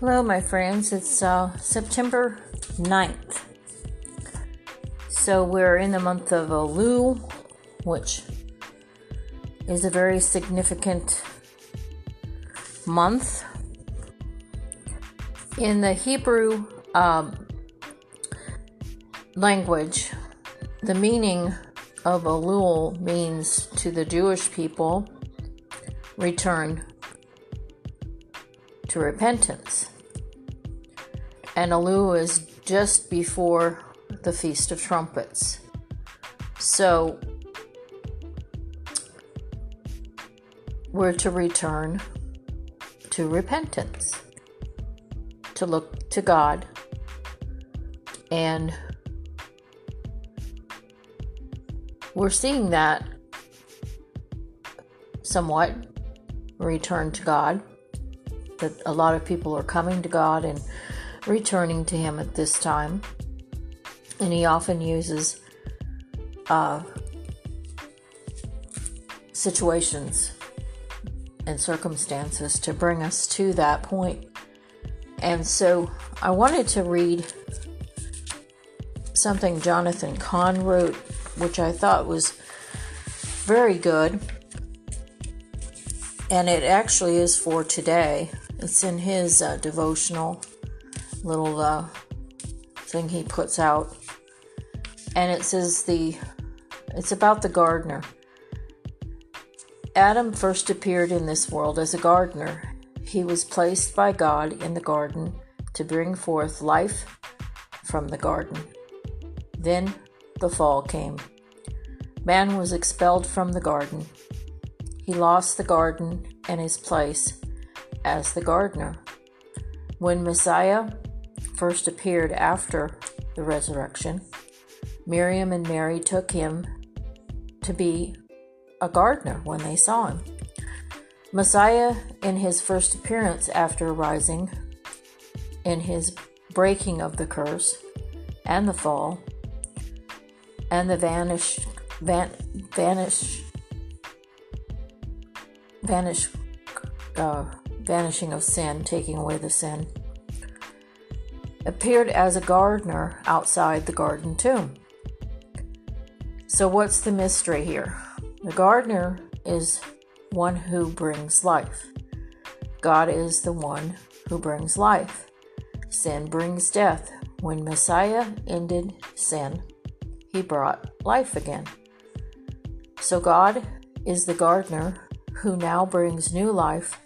Hello, my friends. It's uh, September 9th. So we're in the month of Elul, which is a very significant month. In the Hebrew um, language, the meaning of Elul means to the Jewish people return to repentance. And Elul is just before the Feast of Trumpets. So we're to return to repentance, to look to God and we're seeing that somewhat return to God that a lot of people are coming to God and returning to Him at this time. And He often uses uh, situations and circumstances to bring us to that point. And so I wanted to read something Jonathan Cahn wrote, which I thought was very good. And it actually is for today. It's in his uh, devotional little uh, thing he puts out, and it says the it's about the gardener. Adam first appeared in this world as a gardener. He was placed by God in the garden to bring forth life from the garden. Then the fall came. Man was expelled from the garden. He lost the garden and his place as the gardener. When Messiah first appeared after the resurrection, Miriam and Mary took him to be a gardener when they saw him. Messiah, in his first appearance after rising, in his breaking of the curse and the fall, and the vanish, van, vanish, vanish, uh, vanishing of sin, taking away the sin, appeared as a gardener outside the garden tomb. So, what's the mystery here? The gardener is one who brings life. God is the one who brings life. Sin brings death. When Messiah ended sin, he brought life again. So, God is the gardener who now brings new life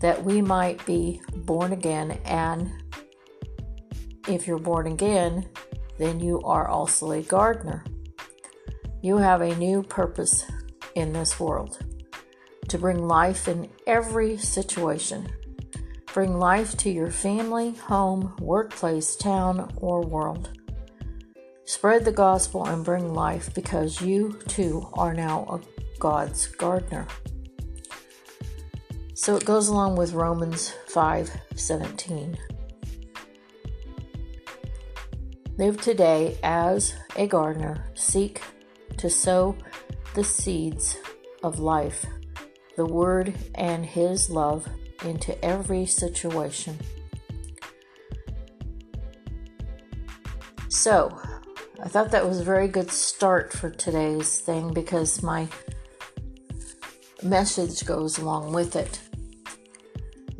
that we might be born again. And if you're born again, then you are also a gardener. You have a new purpose in this world to bring life in every situation. Bring life to your family, home, workplace, town, or world. Spread the gospel and bring life because you too are now a God's gardener. So it goes along with Romans 5:17. Live today as a gardener, seek to sow the seeds of life, the word and his love into every situation. So, I thought that was a very good start for today's thing because my message goes along with it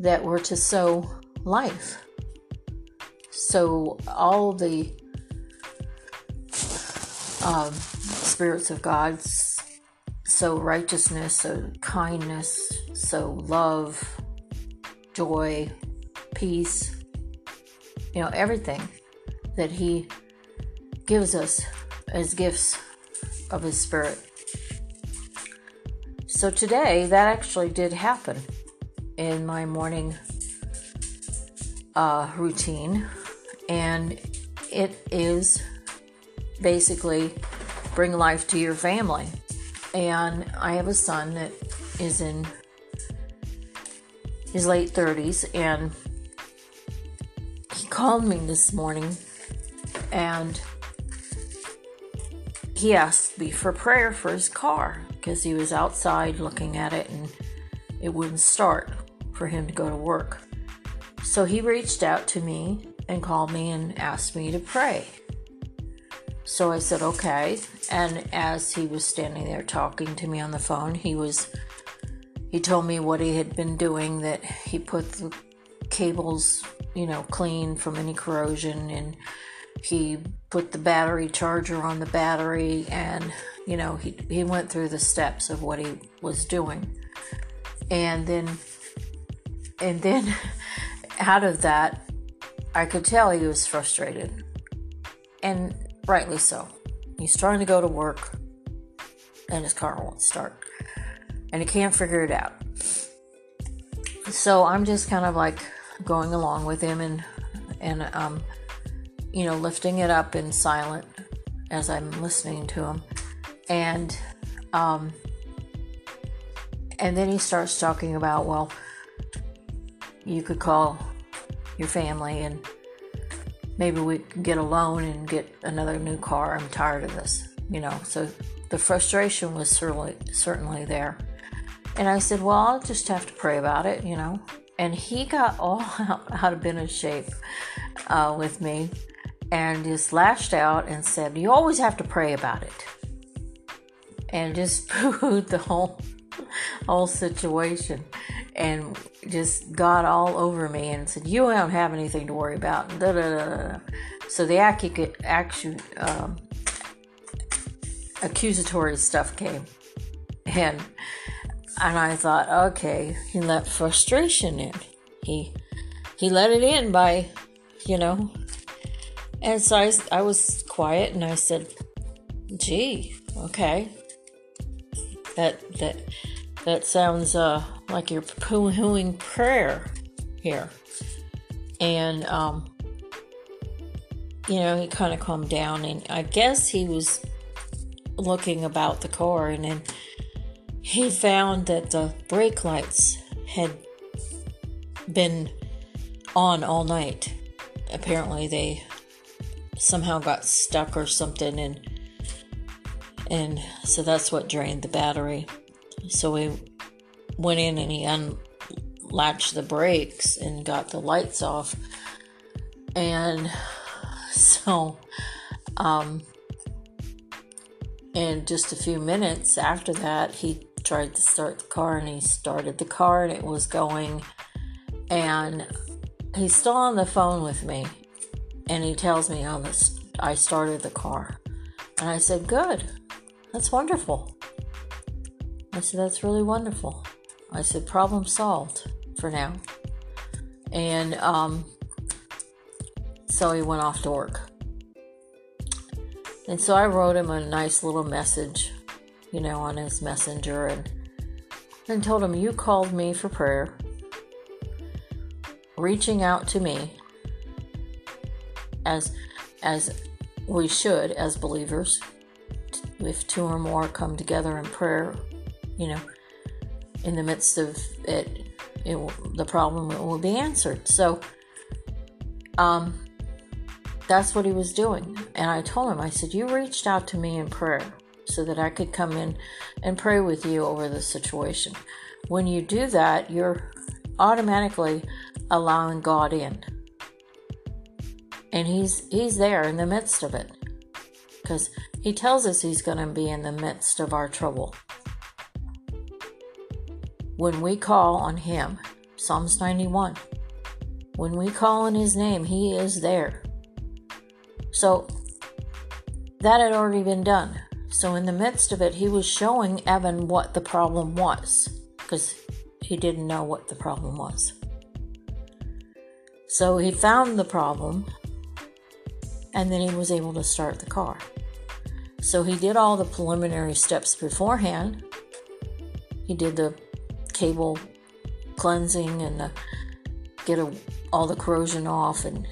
that were to sow life. So all the um, spirits of God, so righteousness, so kindness, so love, joy, peace, you know, everything that He gives us as gifts of His Spirit. So today, that actually did happen in my morning uh, routine, and it is basically bring life to your family. And I have a son that is in his late 30s, and he called me this morning and he asked me for prayer for his car because he was outside looking at it and it wouldn't start for him to go to work. so he reached out to me and called me and asked me to pray. So I said, okay. And as he was standing there talking to me on the phone, he was, he told me what he had been doing, that he put the cables, you know, clean from any corrosion and he put the battery charger on the battery and, you know, he, he went through the steps of what he was doing. And then, and then out of that, I could tell he was frustrated. And rightly so. He's trying to go to work and his car won't start. And he can't figure it out. So I'm just kind of like going along with him and and um you know lifting it up in silent as I'm listening to him. And um and then he starts talking about well you could call your family and maybe we can get a loan and get another new car. I'm tired of this, you know. So the frustration was certainly certainly there. And I said, Well, I'll just have to pray about it, you know. And he got all out, out of been in shape uh, with me and just lashed out and said, You always have to pray about it. And just pooed the whole whole situation and just got all over me and said, "You don't have anything to worry about." Da, da, da, so the acu- acu- um, accusatory stuff came, and and I thought, okay, he let frustration in. He he let it in by, you know. And so I, I was quiet and I said, "Gee, okay, that that." That sounds uh, like you're poo-hooing prayer here. And, um, you know, he kind of calmed down, and I guess he was looking about the car, and then he found that the brake lights had been on all night. Apparently, they somehow got stuck or something, and and so that's what drained the battery. So we went in and he unlatched the brakes and got the lights off. And so, um, in just a few minutes after that, he tried to start the car and he started the car and it was going. And he's still on the phone with me and he tells me, Oh, this, I started the car. And I said, Good. That's wonderful. I said, That's really wonderful. I said, Problem solved for now. And um, so he went off to work. And so I wrote him a nice little message, you know, on his messenger and and told him you called me for prayer, reaching out to me as as we should as believers. If two or more come together in prayer, you know, in the midst of it, it the problem will be answered. So, um, that's what he was doing. And I told him, I said, You reached out to me in prayer so that I could come in and pray with you over the situation. When you do that, you're automatically allowing God in. And he's he's there in the midst of it. Cuz he tells us he's going to be in the midst of our trouble when we call on Him. Psalms 91. When we call on His name, He is there. So that had already been done. So in the midst of it, He was showing Evan what the problem was because he didn't know what the problem was. So he found the problem and then he was able to start the car. So he did all the preliminary steps beforehand. He did the cable cleansing and uh, get a, all the corrosion off and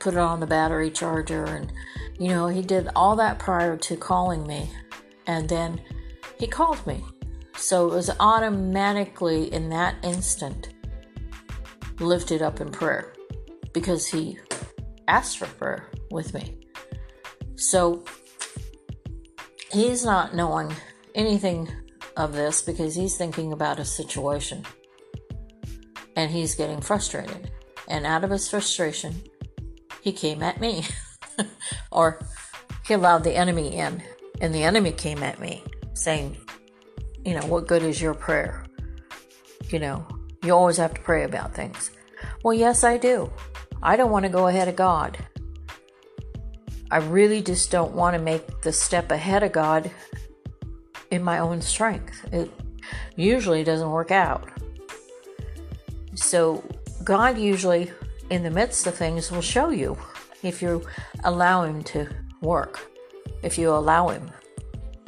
put it on the battery charger. And, you know, he did all that prior to calling me. And then he called me. So it was automatically in that instant lifted up in prayer because he asked for prayer with me. So he's not knowing anything of this because he's thinking about a situation and he's getting frustrated. And out of his frustration, he came at me. or he allowed the enemy in. And the enemy came at me saying, you know, what good is your prayer? You know, you always have to pray about things. Well, yes, I do. I don't want to go ahead of God. I really just don't want to make the step ahead of God in my own strength. It usually doesn't work out. So, God usually, in the midst of things, will show you if you allow Him to work, if you allow Him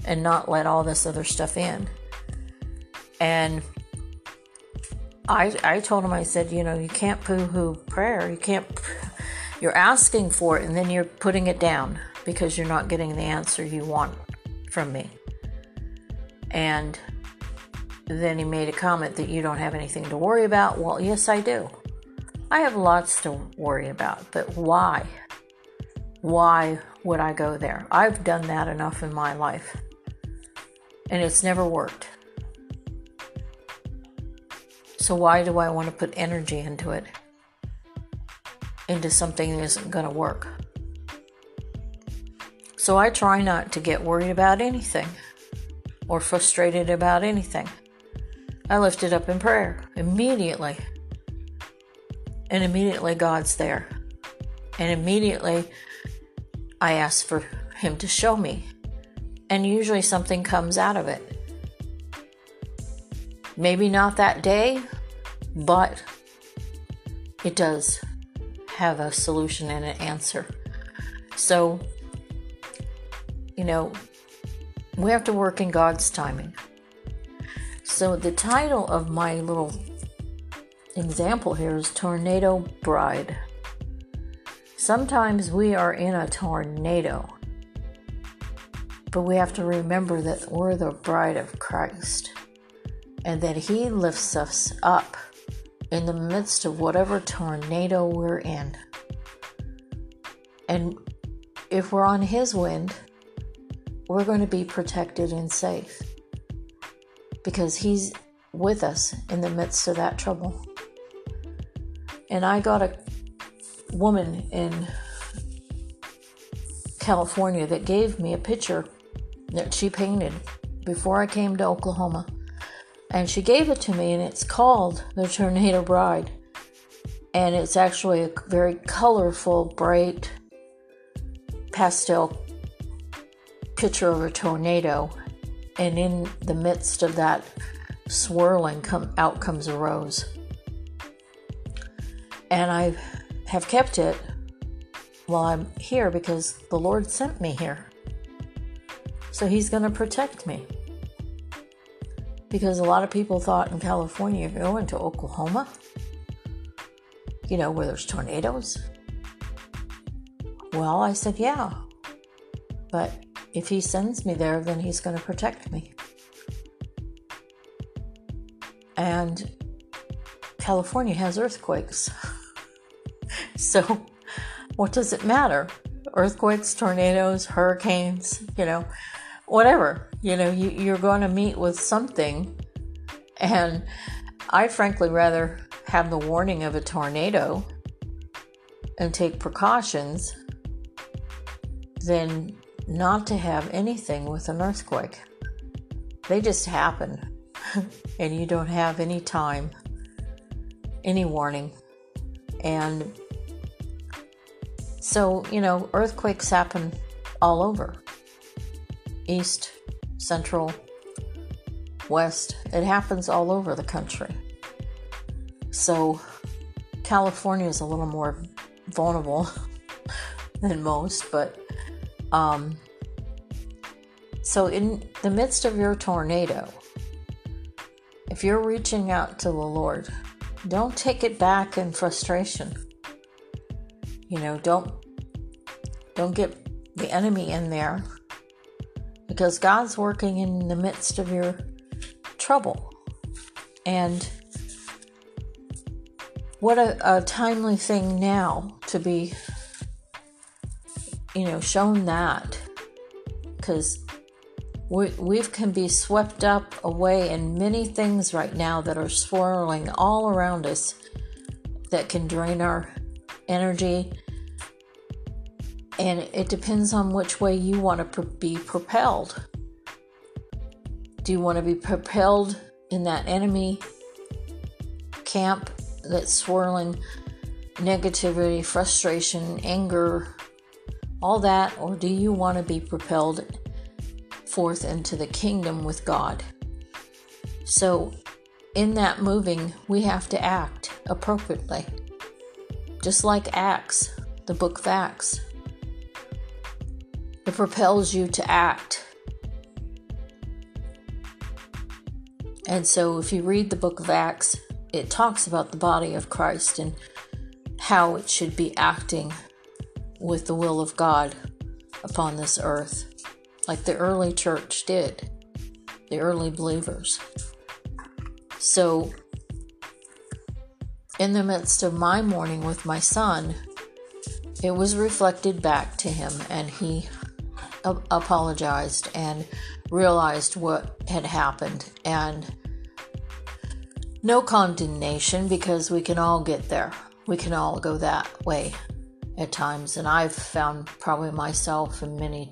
and not let all this other stuff in. And I, I told him, I said, you know, you can't poo hoo prayer. You can't, you're asking for it and then you're putting it down because you're not getting the answer you want from me. And then he made a comment that you don't have anything to worry about. Well, yes, I do. I have lots to worry about, but why? Why would I go there? I've done that enough in my life, and it's never worked. So, why do I want to put energy into it? Into something that isn't going to work? So, I try not to get worried about anything or frustrated about anything. I lift it up in prayer immediately. And immediately God's there. And immediately I ask for Him to show me. And usually something comes out of it. Maybe not that day, but it does have a solution and an answer. So, you know, we have to work in God's timing. So, the title of my little example here is Tornado Bride. Sometimes we are in a tornado, but we have to remember that we're the bride of Christ and that He lifts us up in the midst of whatever tornado we're in. And if we're on His wind, we're going to be protected and safe because He's with us in the midst of that trouble. And I got a woman in California that gave me a picture that she painted before I came to Oklahoma. And she gave it to me, and it's called The Tornado Bride. And it's actually a very colorful, bright pastel picture of a tornado, and in the midst of that swirling, come out comes a rose. And I have kept it while I'm here because the Lord sent me here. So He's going to protect me. Because a lot of people thought in California, if you're going to Oklahoma, you know, where there's tornadoes. Well, I said, yeah. But if he sends me there, then he's going to protect me. And California has earthquakes. so, what does it matter? Earthquakes, tornadoes, hurricanes, you know, whatever. You know, you, you're going to meet with something. And I'd frankly rather have the warning of a tornado and take precautions than not to have anything with an earthquake. They just happen, and you don't have any time, any warning. And so, you know, earthquakes happen all over east, central, west. It happens all over the country. So, California is a little more vulnerable than most, but um, so, in the midst of your tornado, if you're reaching out to the Lord, don't take it back in frustration. You know, don't don't get the enemy in there because God's working in the midst of your trouble. And what a, a timely thing now to be you know, shown that because we, we can be swept up away in many things right now that are swirling all around us that can drain our energy. And it depends on which way you want to be propelled. Do you want to be propelled in that enemy camp that's swirling negativity, frustration, anger, all that? Or do you want to be propelled forth into the kingdom with God? So, in that moving, we have to act appropriately. Just like Acts, the book of Acts, it propels you to act. And so, if you read the book of Acts, it talks about the body of Christ and how it should be acting with the will of God upon this earth, like the early church did, the early believers. So, in the midst of my mourning with my son, it was reflected back to him, and he apologized and realized what had happened. And no condemnation because we can all get there. We can all go that way at times. And I've found probably myself in many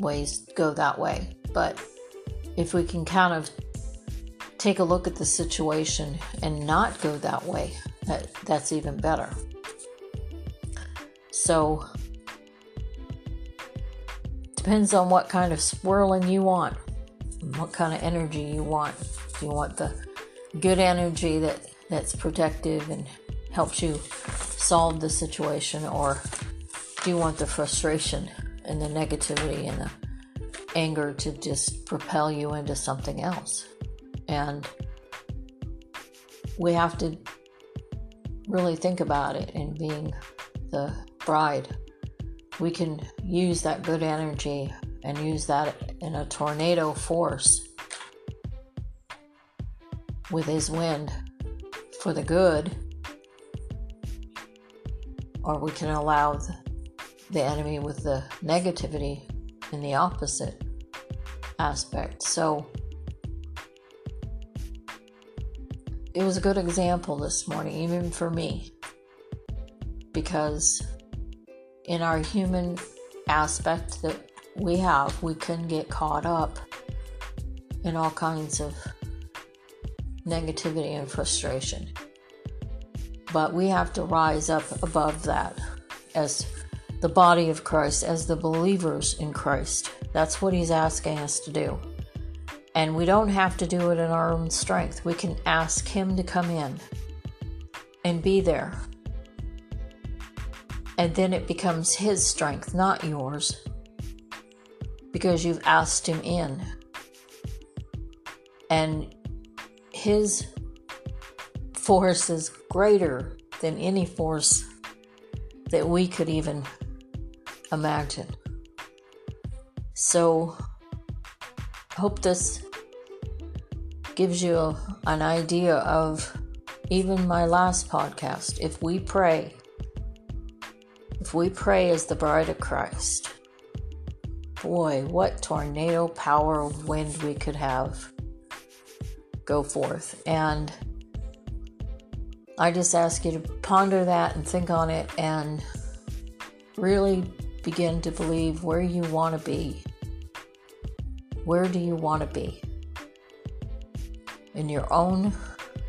ways go that way. But if we can kind of take a look at the situation and not go that way, that, that's even better. So, depends on what kind of swirling you want, what kind of energy you want. Do you want the good energy that, that's protective and helps you solve the situation, or do you want the frustration and the negativity and the anger to just propel you into something else? And we have to really think about it in being the bride. We can use that good energy and use that in a tornado force with his wind for the good, or we can allow the, enemy with the negativity in the opposite aspect. So, it was a good example this morning, even for me, because in our human aspect that we have, we can get caught up in all kinds of negativity and frustration. But we have to rise up above that as the body of Christ, as the believers in Christ. That's what He's asking us to do. And we don't have to do it in our own strength. We can ask Him to come in and be there. And then it becomes His strength, not yours, because you've asked Him in. And His force is greater than any force that we could even imagine. So, I hope this gives you a, an idea of even my last podcast. If we pray, if we pray as the bride of Christ, boy, what tornado power of wind we could have go forth. And I just ask you to ponder that and think on it and really begin to believe where you want to be. Where do you want to be? in your own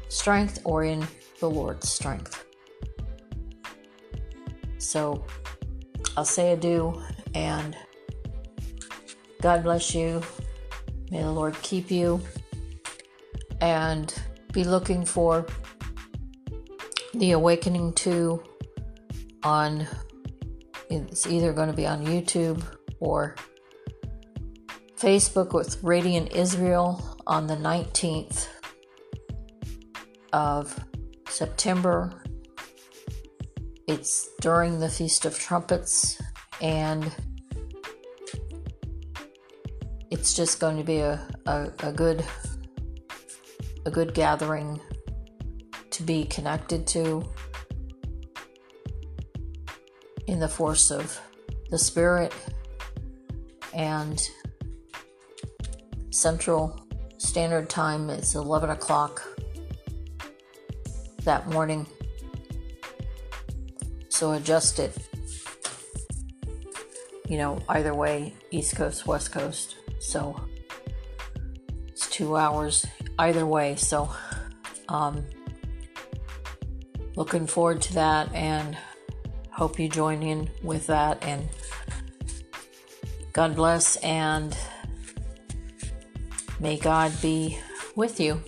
strength or in the Lord's strength. So I'll say adieu and God bless you. May the Lord keep you and be looking for the Awakening 2 on it's either going to be on YouTube or Facebook with Radiant Israel on the 19th of September. It's during the Feast of Trumpets, and it's just going to be a, a, a good a good gathering to be connected to in the force of the Spirit and Central Standard Time. is 11 o'clock that morning. So adjust it. You know, either way, East Coast, West Coast. So it's two hours either way. So, um, looking forward to that and hope you join in with that. And God bless and may God be with you.